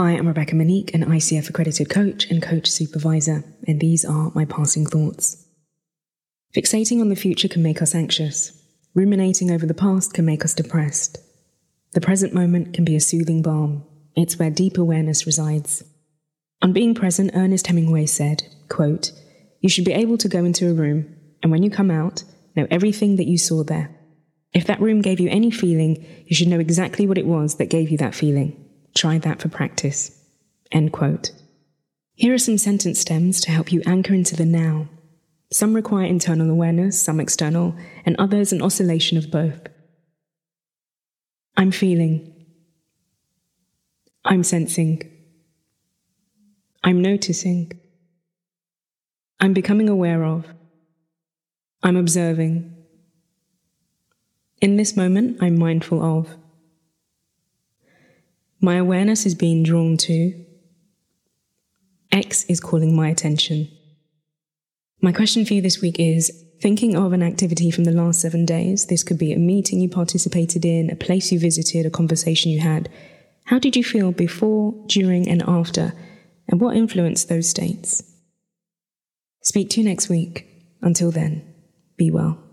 Hi, I'm Rebecca Monique, an ICF accredited coach and coach supervisor, and these are my passing thoughts. Fixating on the future can make us anxious. Ruminating over the past can make us depressed. The present moment can be a soothing balm. It's where deep awareness resides. On being present, Ernest Hemingway said, quote, You should be able to go into a room, and when you come out, know everything that you saw there. If that room gave you any feeling, you should know exactly what it was that gave you that feeling. Try that for practice. End quote. Here are some sentence stems to help you anchor into the now. Some require internal awareness, some external, and others an oscillation of both. I'm feeling. I'm sensing. I'm noticing. I'm becoming aware of. I'm observing. In this moment, I'm mindful of. My awareness is being drawn to. X is calling my attention. My question for you this week is thinking of an activity from the last seven days. This could be a meeting you participated in, a place you visited, a conversation you had. How did you feel before, during, and after? And what influenced those states? Speak to you next week. Until then, be well.